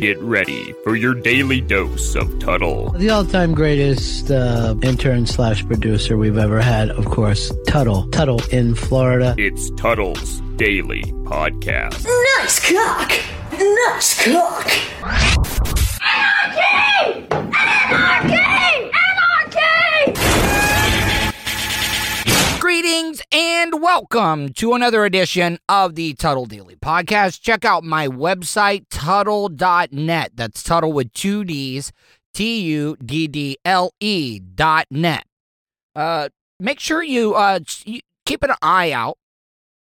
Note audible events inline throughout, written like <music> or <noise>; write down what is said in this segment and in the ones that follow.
Get ready for your daily dose of Tuddle. The all-time greatest uh, intern slash producer we've ever had, of course, Tuddle. Tuddle in Florida. It's Tuddle's Daily Podcast. Nice cock! Nice cock! Anarchy! Anarchy! Anarchy! Greetings and welcome to another edition of the Tuddle Daily Podcast. Check out my website, Tuddle.net. That's Tuddle with two D's, T U D D L E dot net. Uh, make sure you, uh, keep an eye out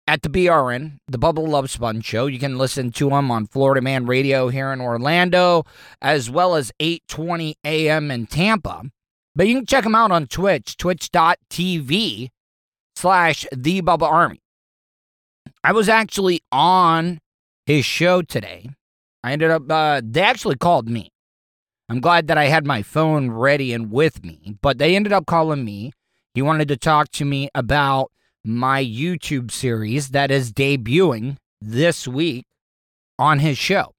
at the BRN, the Bubba the Love Sponge Show. You can listen to them on Florida Man Radio here in Orlando, as well as 8:20 a.m. in Tampa. But you can check them out on Twitch, twitch.tv slash the Bubba Army. I was actually on his show today. I ended up, uh, they actually called me. I'm glad that I had my phone ready and with me, but they ended up calling me. He wanted to talk to me about my YouTube series that is debuting this week on his show.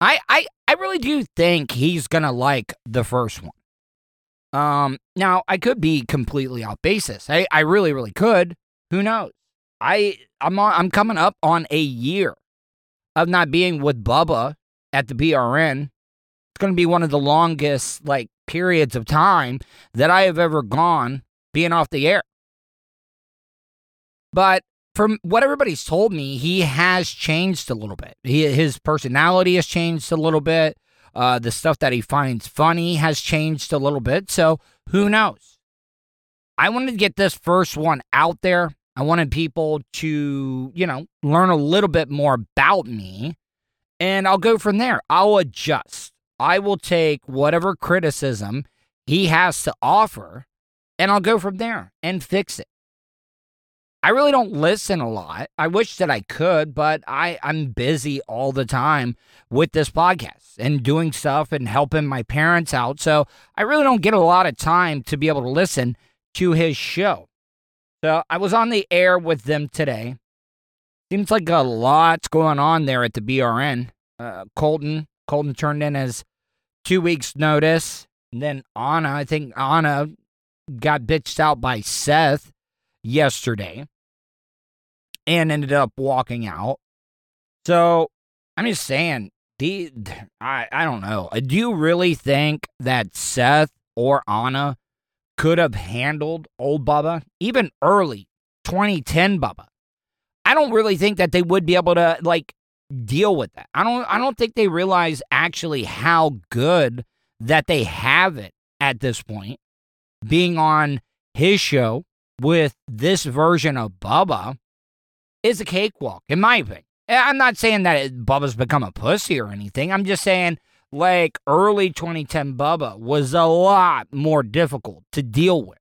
I I, I really do think he's gonna like the first one. Um, now I could be completely off basis. I, I really, really could. Who knows? I I'm on, I'm coming up on a year of not being with Bubba at the BRN. It's going to be one of the longest like periods of time that I have ever gone being off the air. But from what everybody's told me, he has changed a little bit. He, his personality has changed a little bit. Uh, the stuff that he finds funny has changed a little bit. So who knows? I wanted to get this first one out there. I wanted people to, you know, learn a little bit more about me. And I'll go from there. I'll adjust. I will take whatever criticism he has to offer and I'll go from there and fix it. I really don't listen a lot. I wish that I could, but I, I'm busy all the time with this podcast and doing stuff and helping my parents out. So I really don't get a lot of time to be able to listen to his show. So I was on the air with them today. Seems like a lot's going on there at the BRN. Uh, Colton, Colton turned in his two weeks notice. And then Anna, I think Anna got bitched out by Seth yesterday and ended up walking out. So I'm just saying, the I I don't know. Uh, do you really think that Seth or Anna could have handled old Bubba, even early 2010 Bubba? I don't really think that they would be able to like deal with that. I don't I don't think they realize actually how good that they have it at this point being on his show with this version of Bubba is a cakewalk, in my opinion. I'm not saying that Bubba's become a pussy or anything. I'm just saying, like, early 2010 Bubba was a lot more difficult to deal with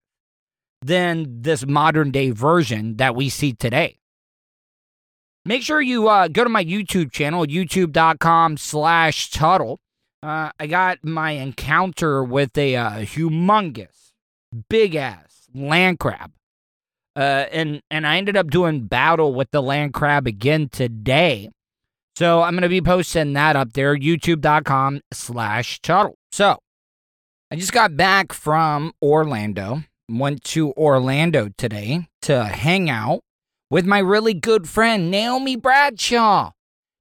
than this modern day version that we see today. Make sure you uh, go to my YouTube channel, youtube.com slash Tuddle. Uh, I got my encounter with a uh, humongous, big ass land crab uh, and and I ended up doing battle with the land crab again today. So I'm gonna be posting that up there, youtube.com slash Tuddle. So I just got back from Orlando. Went to Orlando today to hang out with my really good friend Naomi Bradshaw.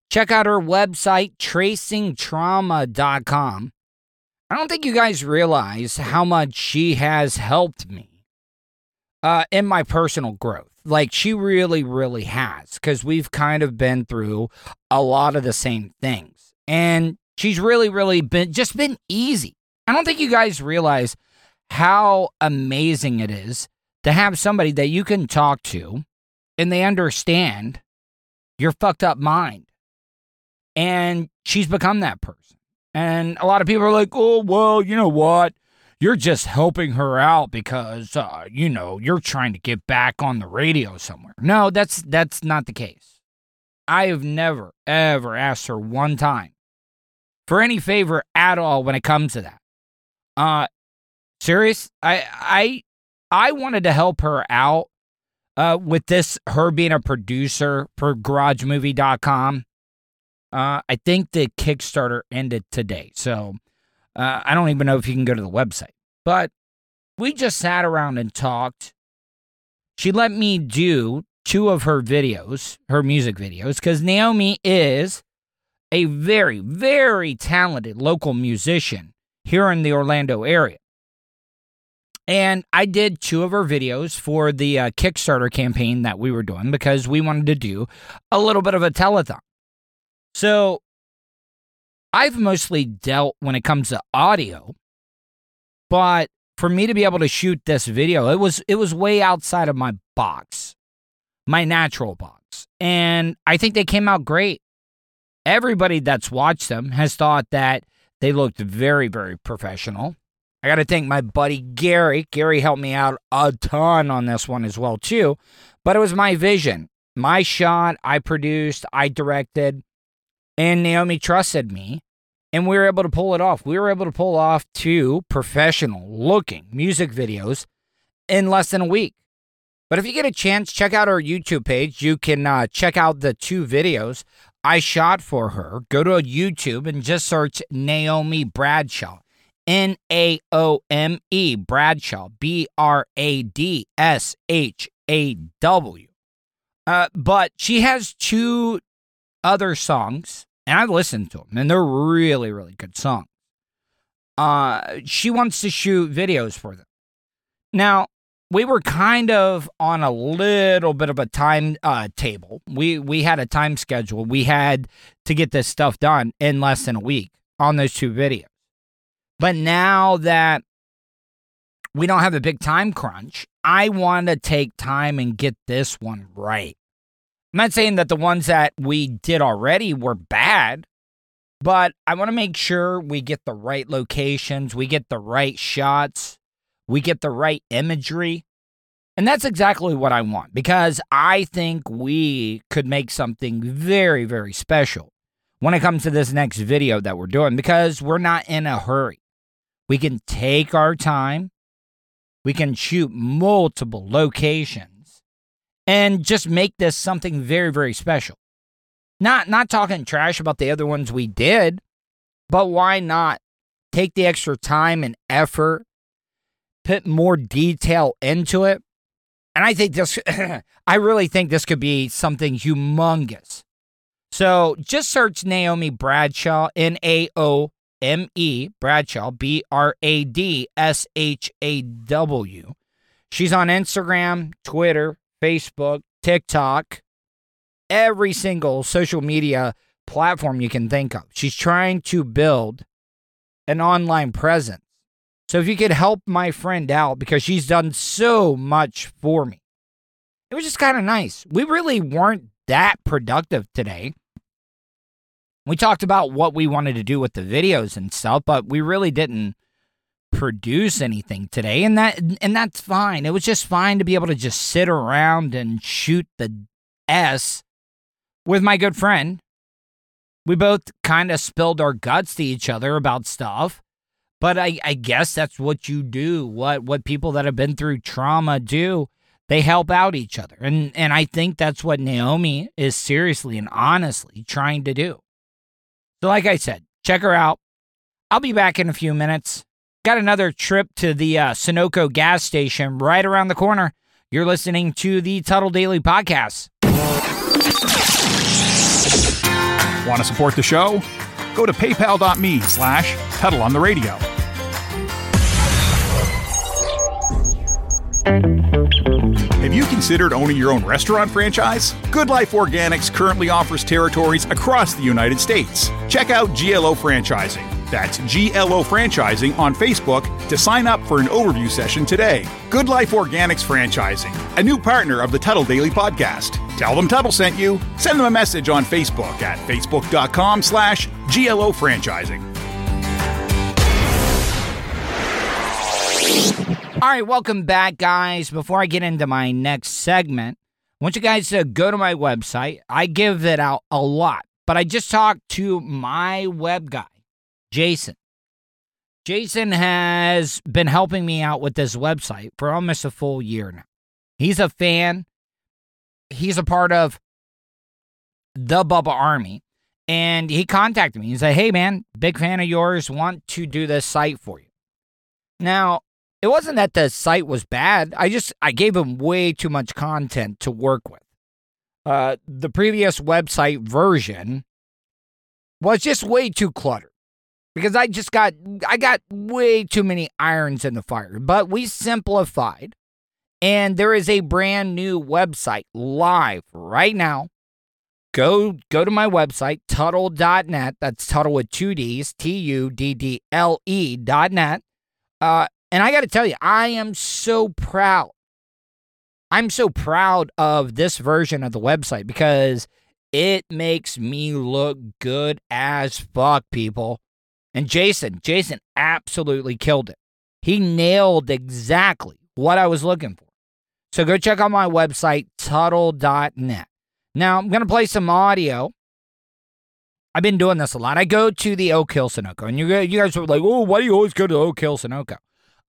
Check out her website, tracingtrauma.com. I don't think you guys realize how much she has helped me uh, in my personal growth. Like she really, really has, because we've kind of been through a lot of the same things. And she's really, really been just been easy. I don't think you guys realize how amazing it is to have somebody that you can talk to and they understand your fucked up mind. And she's become that person. And a lot of people are like, oh, well, you know what? You're just helping her out because uh, you know you're trying to get back on the radio somewhere. No, that's that's not the case. I have never ever asked her one time for any favor at all when it comes to that. Uh serious? I I I wanted to help her out uh with this her being a producer for garagemovie.com Uh, I think the Kickstarter ended today. So uh, I don't even know if you can go to the website. But we just sat around and talked. She let me do two of her videos, her music videos, because Naomi is a very, very talented local musician here in the Orlando area. And I did two of her videos for the uh, Kickstarter campaign that we were doing because we wanted to do a little bit of a telethon. So I've mostly dealt when it comes to audio, but for me to be able to shoot this video, it was it was way outside of my box, my natural box. And I think they came out great. Everybody that's watched them has thought that they looked very, very professional. I got to thank my buddy Gary. Gary helped me out a ton on this one as well too, but it was my vision, my shot. I produced, I directed, and Naomi trusted me, and we were able to pull it off. We were able to pull off two professional looking music videos in less than a week. But if you get a chance, check out our YouTube page. You can uh, check out the two videos I shot for her. Go to YouTube and just search Naomi Bradshaw. N A O M E Bradshaw. B R A D S H A W. Uh, but she has two other songs, and I've listened to them, and they're really, really good songs. Uh, she wants to shoot videos for them. Now, we were kind of on a little bit of a time uh, table. We we had a time schedule. We had to get this stuff done in less than a week on those two videos. But now that we don't have a big time crunch, I want to take time and get this one right. I'm not saying that the ones that we did already were bad, but I want to make sure we get the right locations, we get the right shots, we get the right imagery. And that's exactly what I want because I think we could make something very, very special when it comes to this next video that we're doing because we're not in a hurry. We can take our time, we can shoot multiple locations and just make this something very, very special. Not not talking trash about the other ones we did, but why not take the extra time and effort, put more detail into it? And I think this <clears throat> I really think this could be something humongous. So just search Naomi Bradshaw, N A O M E Bradshaw, B R A D S H A W. She's on Instagram, Twitter, Facebook, TikTok, every single social media platform you can think of. She's trying to build an online presence. So if you could help my friend out because she's done so much for me, it was just kind of nice. We really weren't that productive today. We talked about what we wanted to do with the videos and stuff, but we really didn't produce anything today and that and that's fine. It was just fine to be able to just sit around and shoot the S with my good friend. We both kind of spilled our guts to each other about stuff. But I, I guess that's what you do. What what people that have been through trauma do. They help out each other. And and I think that's what Naomi is seriously and honestly trying to do. So like I said, check her out. I'll be back in a few minutes. Got another trip to the uh, Sunoco gas station right around the corner. You're listening to the Tuddle Daily Podcast. Want to support the show? Go to paypal.me slash Tuddle on the radio. Have you considered owning your own restaurant franchise? Good Life Organics currently offers territories across the United States. Check out GLO Franchising. That's GLO Franchising on Facebook to sign up for an overview session today. Good Life Organics Franchising, a new partner of the Tuddle Daily Podcast. Tell them Tuddle sent you. Send them a message on Facebook at facebook.com slash GLO Franchising. All right, welcome back, guys. Before I get into my next segment, I want you guys to go to my website. I give it out a lot, but I just talked to my web guy, Jason. Jason has been helping me out with this website for almost a full year now. He's a fan. He's a part of the Bubba Army. And he contacted me. He said, Hey, man, big fan of yours. Want to do this site for you. Now, it wasn't that the site was bad. I just, I gave him way too much content to work with. Uh, the previous website version was just way too cluttered because I just got, I got way too many irons in the fire. But we simplified and there is a brand new website live right now. Go go to my website, Tuddle.net. That's tuddle with two D's, T U D D L E dot net. Uh, and I got to tell you, I am so proud. I'm so proud of this version of the website because it makes me look good as fuck, people. And Jason, Jason absolutely killed it. He nailed exactly what I was looking for. So go check out my website, Tuddle.net. Now, I'm going to play some audio. I've been doing this a lot. I go to the Oak Hill Sunoco, and you, you guys are like, oh, why do you always go to Oak Hill Sunoco?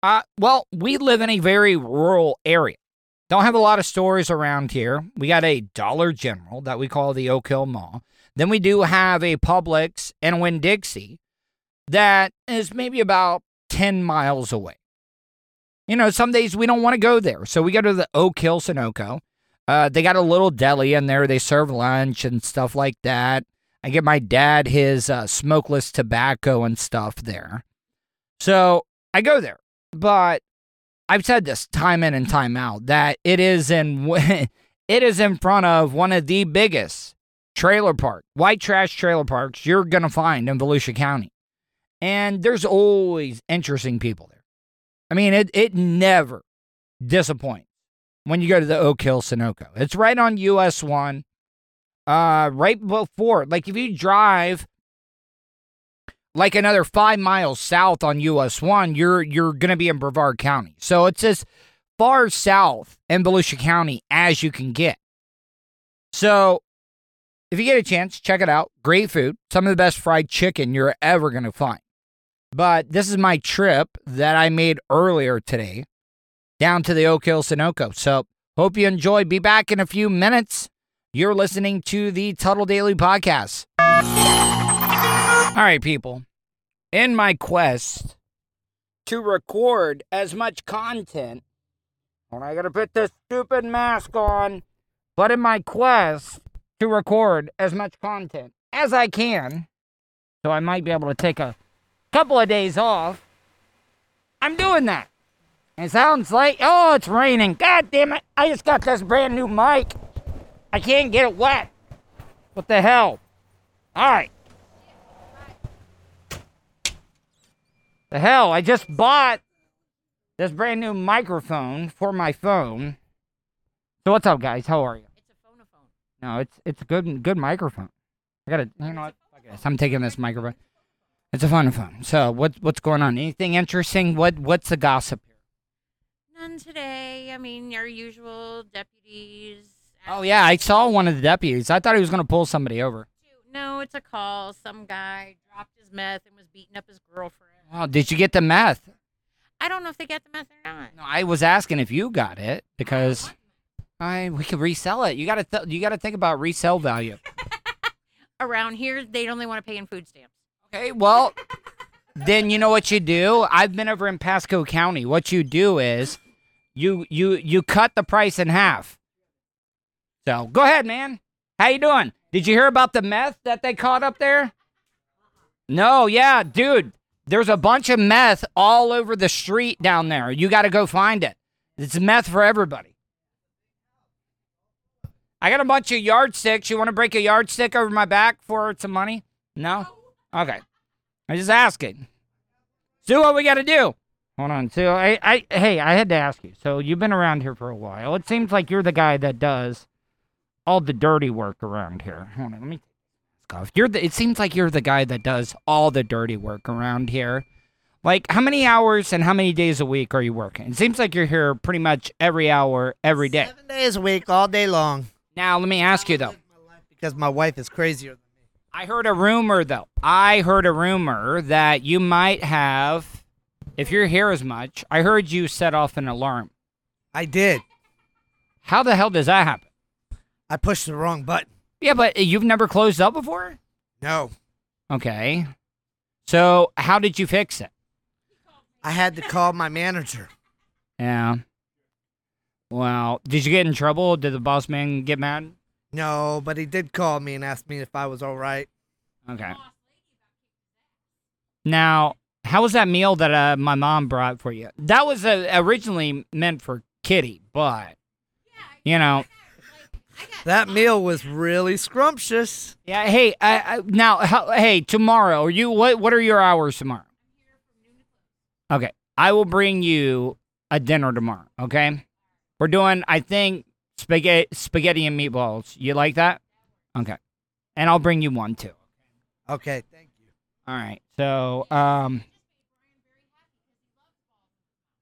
Uh, well, we live in a very rural area. Don't have a lot of stores around here. We got a Dollar General that we call the Oak Hill Mall. Then we do have a Publix and Winn Dixie that is maybe about 10 miles away. You know, some days we don't want to go there. So we go to the Oak Hill Sunoco. Uh, they got a little deli in there. They serve lunch and stuff like that. I get my dad his uh, smokeless tobacco and stuff there. So I go there. But I've said this time in and time out that it is in <laughs> it is in front of one of the biggest trailer park, white trash trailer parks you're going to find in Volusia County. And there's always interesting people there. I mean, it, it never disappoints when you go to the Oak Hill Sunoco. It's right on US 1, uh, right before. Like, if you drive like another five miles south on US 1, you're, you're going to be in Brevard County. So it's as far south in Volusia County as you can get. So if you get a chance, check it out. Great food. Some of the best fried chicken you're ever going to find. But this is my trip that I made earlier today down to the Oak Hill Sunoco. So hope you enjoy. Be back in a few minutes. You're listening to the Tuddle Daily Podcast. All right, people. In my quest to record as much content, and I gotta put this stupid mask on, but in my quest to record as much content as I can, so I might be able to take a couple of days off, I'm doing that. It sounds like, oh, it's raining. God damn it. I just got this brand new mic. I can't get it wet. What the hell? All right. The hell? I just bought this brand new microphone for my phone. So what's up, guys? How are you? It's a phonophone. No, it's it's a good good microphone. I gotta, you know what? I'm taking this microphone. It's a fun phone. So what what's going on? Anything interesting? What what's the gossip here? None today. I mean, your usual deputies. Oh yeah, I saw one of the deputies. I thought he was gonna pull somebody over. No, it's a call. Some guy dropped his meth and was beating up his girlfriend. Oh, did you get the meth? I don't know if they got the meth or not. No, I was asking if you got it because I we could resell it. You gotta th- you gotta think about resale value. <laughs> Around here, they only want to pay in food stamps. Okay, well, then you know what you do. I've been over in Pasco County. What you do is you you you cut the price in half. So go ahead, man. How you doing? Did you hear about the meth that they caught up there? No, yeah, dude. There's a bunch of meth all over the street down there. You got to go find it. It's meth for everybody. I got a bunch of yardsticks. You want to break a yardstick over my back for some money? No? Okay. I'm just asking. So what we got to do? Hold on. So I, I, hey, I had to ask you. So you've been around here for a while. It seems like you're the guy that does all the dirty work around here. Hold on. Let me. Off. You're the. It seems like you're the guy that does all the dirty work around here. Like, how many hours and how many days a week are you working? It seems like you're here pretty much every hour, every day. Seven days a week, all day long. Now, let me ask you though. Because my wife is crazier than me. I heard a rumor though. I heard a rumor that you might have, if you're here as much, I heard you set off an alarm. I did. How the hell does that happen? I pushed the wrong button. Yeah, but you've never closed up before? No. Okay. So how did you fix it? I had to call my manager. Yeah. Well, did you get in trouble? Did the boss man get mad? No, but he did call me and ask me if I was all right. Okay. Now, how was that meal that uh, my mom brought for you? That was uh, originally meant for Kitty, but you know, That meal was really scrumptious. yeah. Hey, I, I, now, how, hey, tomorrow, are you what? What are your hours tomorrow? Okay, I will bring you a dinner tomorrow. Okay, we're doing, I think, spaghetti, spaghetti and meatballs. You like that? Okay, and I'll bring you one too. Okay, thank you. All right. So, um,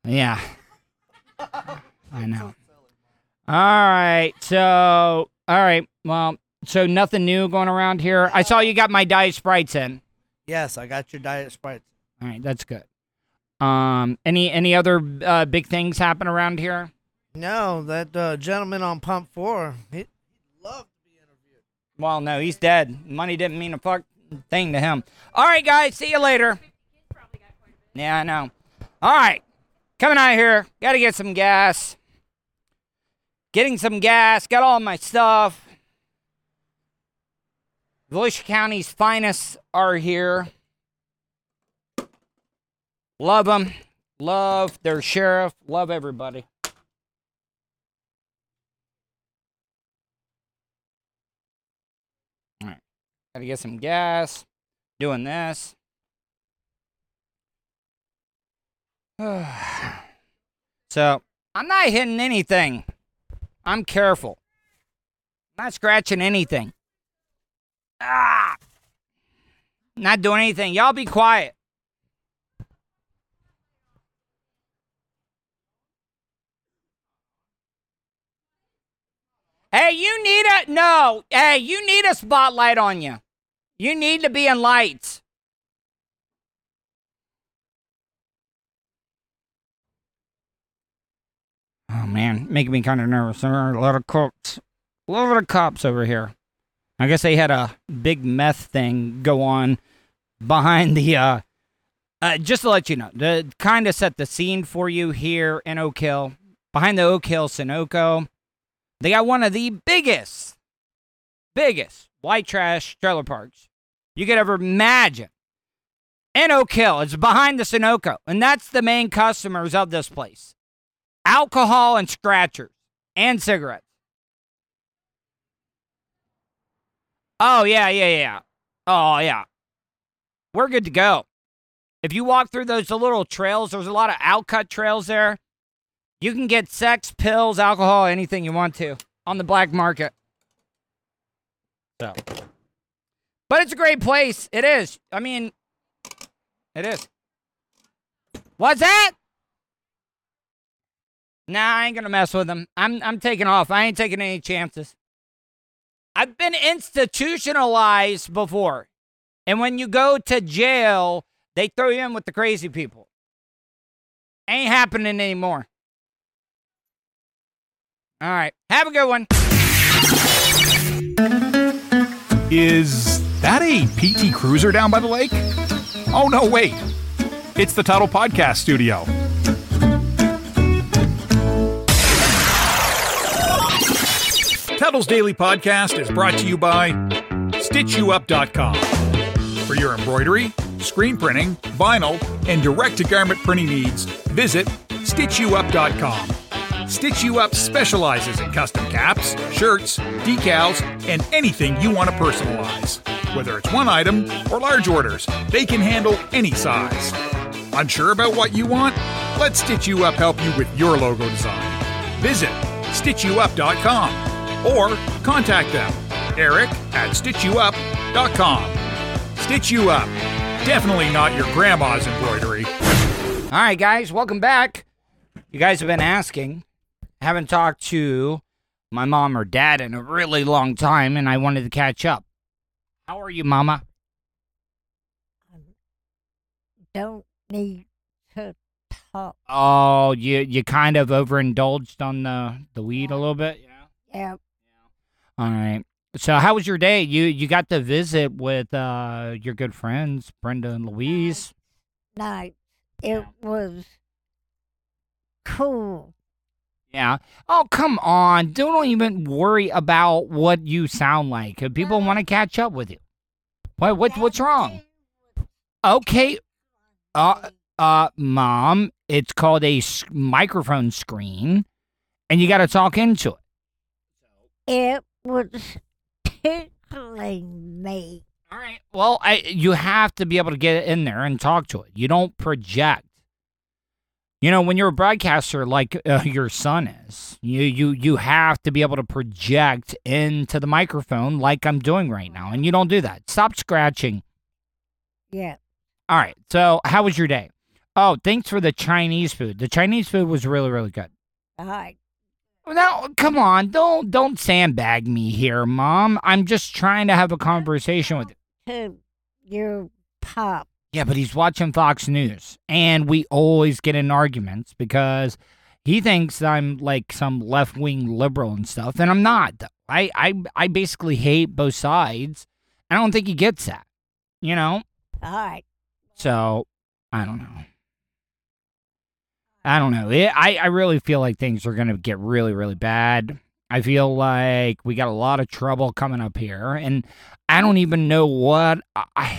yeah, I know. All right. So, all right. Well, so nothing new going around here. I saw you got my diet sprites in. Yes, I got your diet sprites. All right, that's good. Um, any any other uh, big things happen around here? No, that uh, gentleman on pump four, he, he'd love to be interviewed. Well, no, he's dead. Money didn't mean a fuck thing to him. All right, guys. See you later. Yeah, I know. All right. Coming out here. Got to get some gas. Getting some gas. Got all my stuff. Volusia County's finest are here. Love them. Love their sheriff. Love everybody. Right. Got to get some gas. Doing this. <sighs> so, I'm not hitting anything. I'm careful. Not scratching anything. Ah! Not doing anything. Y'all be quiet. Hey, you need a no. Hey, you need a spotlight on you. You need to be in lights. Oh man, making me kind of nervous. There are a lot of cops, a lot of cops over here. I guess they had a big meth thing go on behind the. uh uh, just to let you know, to kind of set the scene for you here in Oak Hill, behind the Oak Hill Sunoco, they got one of the biggest, biggest white trash trailer parks you could ever imagine. In Oak Hill, it's behind the Sunoco, and that's the main customers of this place alcohol and scratchers and cigarettes. Oh, yeah, yeah, yeah. Oh, yeah. We're good to go. If you walk through those little trails, there's a lot of outcut trails there. You can get sex, pills, alcohol, anything you want to on the black market. So, but it's a great place. It is. I mean, it is. What's that? Nah, I ain't gonna mess with them. I'm I'm taking off. I ain't taking any chances. I've been institutionalized before. And when you go to jail, they throw you in with the crazy people. Ain't happening anymore. All right. Have a good one. Is that a PT Cruiser down by the lake? Oh, no, wait. It's the Tuddle Podcast Studio. Tuddle's Daily Podcast is brought to you by StitchYouUp.com. For your embroidery, screen printing, vinyl, and direct to garment printing needs, visit StitchYouUp.com. Stitch You Up specializes in custom caps, shirts, decals, and anything you want to personalize. Whether it's one item or large orders, they can handle any size. Unsure about what you want? Let Stitch You Up help you with your logo design. Visit StitchYouUp.com or contact them, Eric at StitchYouUp.com. Stitch You Up. Definitely not your grandma's embroidery. All right, guys, welcome back. You guys have been asking. Haven't talked to my mom or dad in a really long time, and I wanted to catch up. How are you, Mama? don't need to talk. Oh, you you kind of overindulged on the the weed a little bit, yeah. Yeah, All right. So how was your day? You you got to visit with uh your good friends Brenda and Louise. Night. It was cool. Yeah. Oh come on! Don't even worry about what you sound like. People want to catch up with you. What what what's wrong? Okay. Uh uh, mom, it's called a microphone screen, and you got to talk into it. It was tickling me. All right. Well, I you have to be able to get in there and talk to it. You don't project. You know, when you're a broadcaster like uh, <laughs> your son is, you you you have to be able to project into the microphone like I'm doing right now, and you don't do that. Stop scratching. Yeah. All right. So, how was your day? Oh, thanks for the Chinese food. The Chinese food was really really good. I Now, come on, don't don't sandbag me here, mom. I'm just trying to have a conversation with you. your pop. Yeah, but he's watching Fox News, and we always get in arguments because he thinks I'm like some left wing liberal and stuff, and I'm not. I, I I basically hate both sides. I don't think he gets that, you know. All right. So I don't know. I don't know. It, I I really feel like things are gonna get really really bad. I feel like we got a lot of trouble coming up here, and I don't even know what I.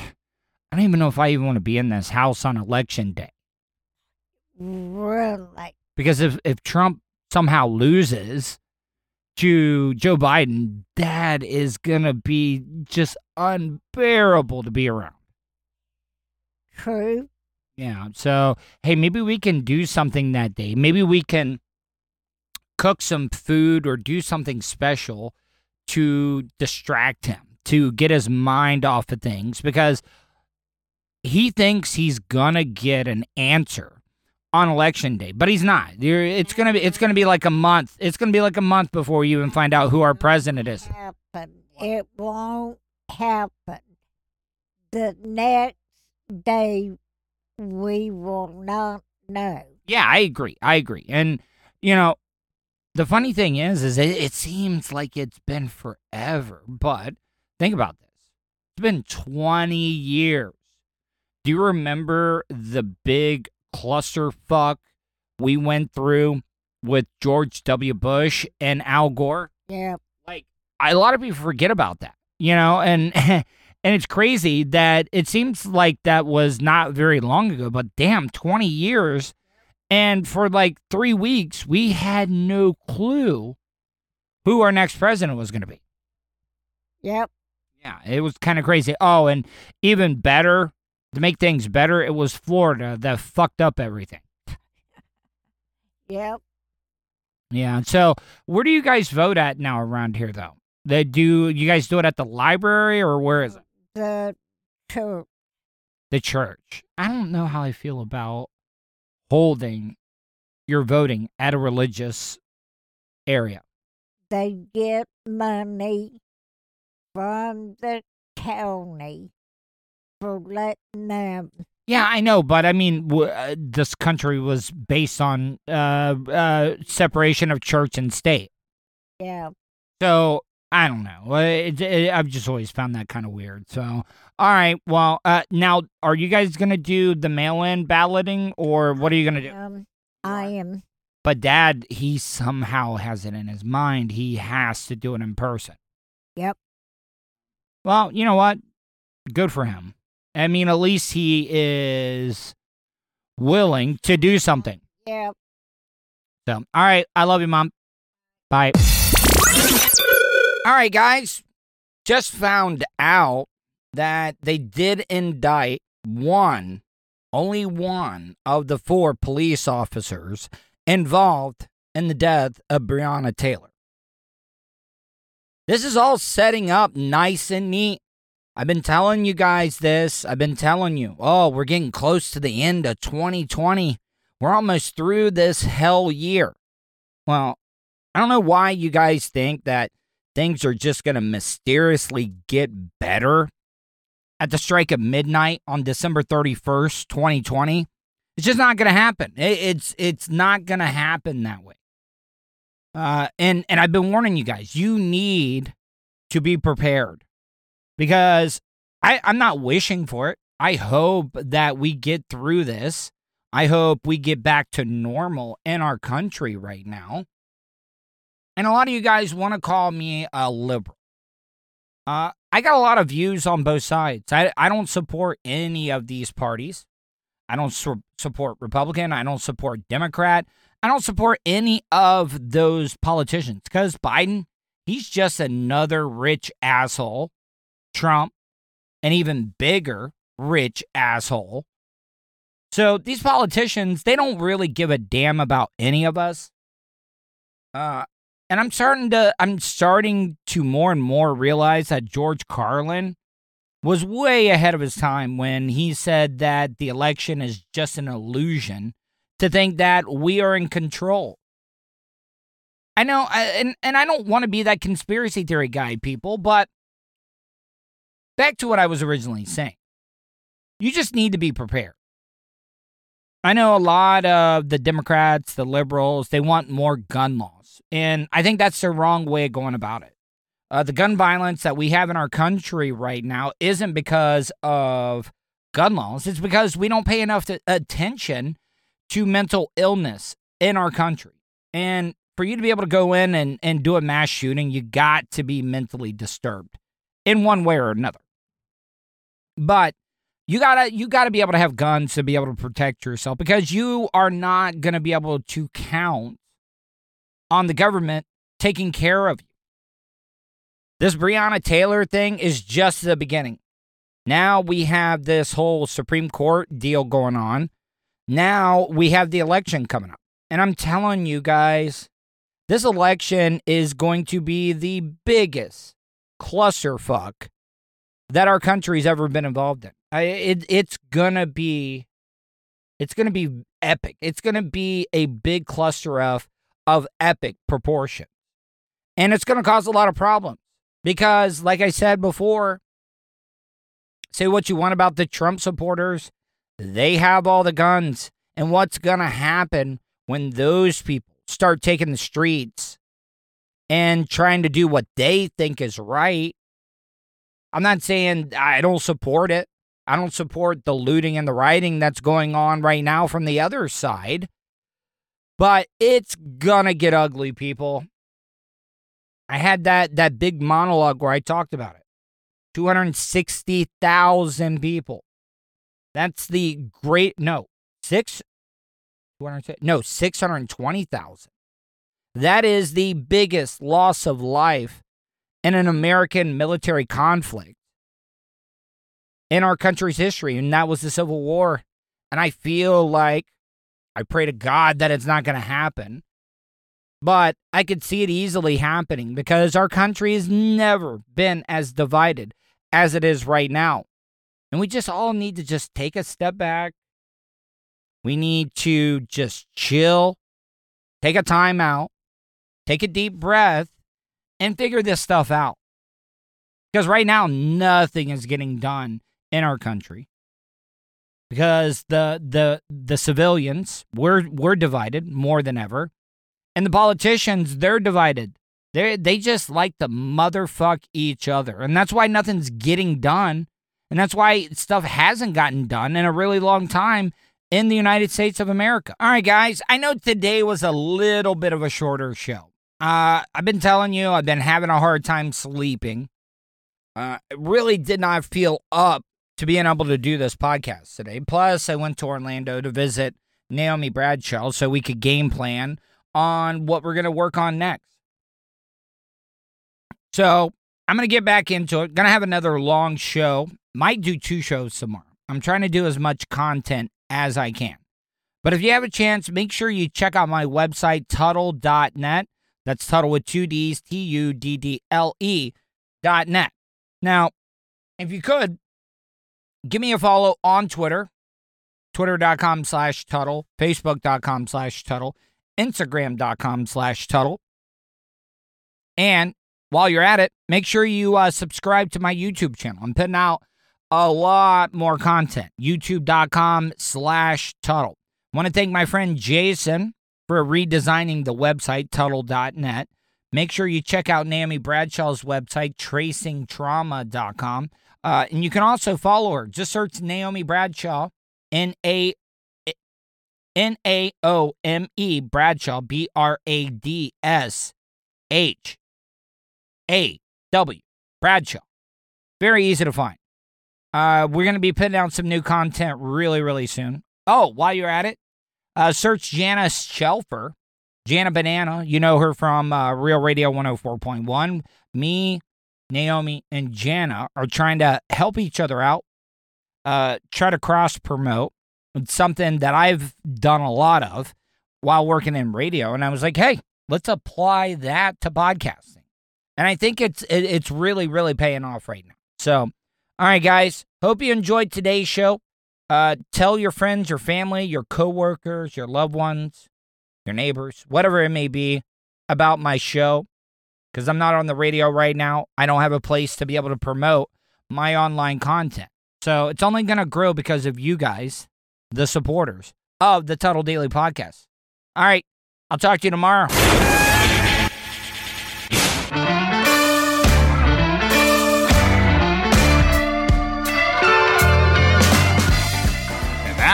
I don't even know if I even want to be in this house on election day. Really? Because if, if Trump somehow loses to Joe Biden, that is going to be just unbearable to be around. True. Yeah. So, hey, maybe we can do something that day. Maybe we can cook some food or do something special to distract him, to get his mind off of things because he thinks he's to get an answer on election day, but he's not. You're, it's to be it's to be like a month. It's to be like a month before you even find out who our president is. Happen. It won't happen. The next day, we will not know. Yeah, I agree. I agree. And you know, the funny thing is, is it, it seems like it's been forever. But think about this: it's been twenty years. Do you remember the big clusterfuck we went through with George W. Bush and Al Gore? Yeah. like a lot of people forget about that you know and <laughs> and it's crazy that it seems like that was not very long ago but damn 20 years and for like three weeks we had no clue who our next president was going to be Yep. yeah it was kind of crazy oh and even better to make things better it was florida that fucked up everything <laughs> Yep. yeah so where do you guys vote at now around here though they do you guys do it at the library or where is it The church. the church. I don't know how I feel about holding your voting at a religious area. They get money from the county for letting them. Yeah, I know, but I mean, w- uh, this country was based on uh, uh, separation of church and state. Yeah. So I don't know. It, it, I've just always found that kind of weird. So, all right. Well, uh, now, are you guys gonna do the mail-in balloting, or what are you gonna do? Um, I am. But Dad, he somehow has it in his mind he has to do it in person. Yep. Well, you know what? Good for him. I mean, at least he is willing to do something. Yep. So, all right. I love you, Mom. Bye. All right, guys. Just found out that they did indict one, only one of the four police officers involved in the death of Breonna Taylor. This is all setting up nice and neat. I've been telling you guys this. I've been telling you, oh, we're getting close to the end of 2020. We're almost through this hell year. Well, I don't know why you guys think that things are just going to mysteriously get better at the strike of midnight on December 31st, 2020. It's just not going to happen. It's it's not going to happen that way. Uh, and and I've been warning you guys. You need to be prepared because I, I'm not wishing for it. I hope that we get through this. I hope we get back to normal in our country right now. And a lot of you guys want to call me a liberal. Uh, I got a lot of views on both sides. I, I don't support any of these parties. I don't su- support Republican. I don't support Democrat. I don't support any of those politicians because Biden, he's just another rich asshole. Trump, an even bigger rich asshole. So these politicians, they don't really give a damn about any of us. Uh, and I'm starting to I'm starting to more and more realize that George Carlin was way ahead of his time when he said that the election is just an illusion to think that we are in control. I know and and I don't want to be that conspiracy theory guy people, but back to what I was originally saying. You just need to be prepared. I know a lot of the Democrats, the liberals, they want more gun laws. And I think that's the wrong way of going about it. Uh, the gun violence that we have in our country right now isn't because of gun laws, it's because we don't pay enough to, attention to mental illness in our country. And for you to be able to go in and, and do a mass shooting, you got to be mentally disturbed in one way or another. But you gotta you gotta be able to have guns to be able to protect yourself because you are not gonna be able to count on the government taking care of you. This Breonna Taylor thing is just the beginning. Now we have this whole Supreme Court deal going on. Now we have the election coming up. And I'm telling you guys, this election is going to be the biggest clusterfuck that our country's ever been involved in. I, it, it's gonna be, it's gonna be epic. It's gonna be a big cluster of of epic proportion, and it's gonna cause a lot of problems because, like I said before, say what you want about the Trump supporters, they have all the guns, and what's gonna happen when those people start taking the streets and trying to do what they think is right? I'm not saying I don't support it. I don't support the looting and the rioting that's going on right now from the other side. But it's gonna get ugly, people. I had that that big monologue where I talked about it. 260,000 people. That's the great no, 6 no, 620,000. That is the biggest loss of life in an American military conflict in our country's history, and that was the Civil War. And I feel like I pray to God that it's not going to happen. But I could see it easily happening because our country has never been as divided as it is right now. And we just all need to just take a step back. We need to just chill, take a time out, take a deep breath, and figure this stuff out. Because right now, nothing is getting done in our country because the the the civilians we're we're divided more than ever and the politicians they're divided they they just like to motherfuck each other and that's why nothing's getting done and that's why stuff hasn't gotten done in a really long time in the United States of America. All right guys, I know today was a little bit of a shorter show. Uh I've been telling you I've been having a hard time sleeping. Uh really did not feel up to being able to do this podcast today. Plus, I went to Orlando to visit Naomi Bradshaw so we could game plan on what we're going to work on next. So, I'm going to get back into it. Going to have another long show. Might do two shows tomorrow. I'm trying to do as much content as I can. But if you have a chance, make sure you check out my website, Tuddle.net. That's Tuddle with two D's, T U D D L E dot net. Now, if you could, give me a follow on Twitter, twitter.com slash Tuddle, facebook.com slash Tuddle, instagram.com slash Tuddle. And while you're at it, make sure you uh, subscribe to my YouTube channel. I'm putting out a lot more content. YouTube.com slash Tuddle. want to thank my friend Jason for redesigning the website, Tuddle.net. Make sure you check out Naomi Bradshaw's website, tracingtrauma.com. Uh, and you can also follow her. Just search Naomi Bradshaw, N A N A O M E Bradshaw, B R A D S H A W Bradshaw. Very easy to find. Uh, we're going to be putting out some new content really, really soon. Oh, while you're at it, uh, search Janice Shelfer, Jana Banana. You know her from uh, Real Radio 104.1. Me, Naomi, and Jana are trying to help each other out, uh, try to cross promote. Something that I've done a lot of while working in radio. And I was like, hey, let's apply that to podcasting. And I think it's it, it's really, really paying off right now. So, all right, guys, hope you enjoyed today's show. Uh, tell your friends, your family, your coworkers, your loved ones, your neighbors, whatever it may be, about my show. Because I'm not on the radio right now. I don't have a place to be able to promote my online content. So it's only going to grow because of you guys, the supporters of the Tuddle Daily Podcast. All right. I'll talk to you tomorrow.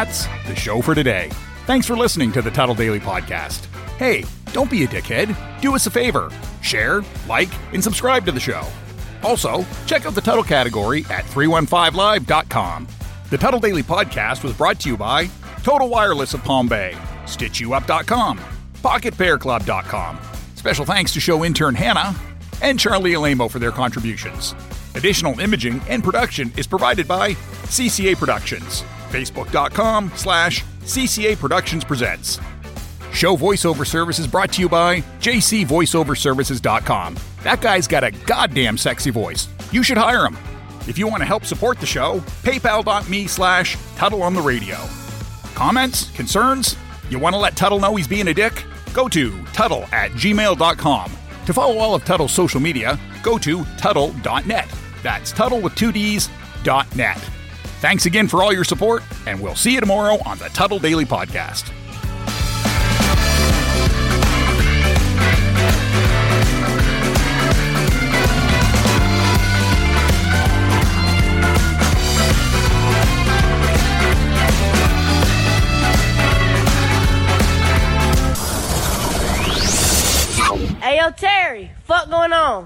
That's the show for today. Thanks for listening to the Tuddle Daily Podcast. Hey, don't be a dickhead. Do us a favor share, like, and subscribe to the show. Also, check out the Tuddle category at 315live.com. The Tuddle Daily Podcast was brought to you by Total Wireless of Palm Bay, StitchYouUp.com, PocketPairClub.com. Special thanks to show intern Hannah and Charlie Alamo for their contributions. Additional imaging and production is provided by CCA Productions. Facebook.com slash CCA Productions Presents. Show voiceover services brought to you by JCVoiceOverServices.com. That guy's got a goddamn sexy voice. You should hire him. If you want to help support the show, paypal.me slash Tuddle on the radio. Comments? Concerns? You want to let Tuddle know he's being a dick? Go to Tuddle at gmail.com. To follow all of Tuddle's social media, go to Tuddle.net. That's Tuddle with two D's, dot net. Thanks again for all your support, and we'll see you tomorrow on the Tuddle Daily Podcast. Hey, Terry, fuck going on?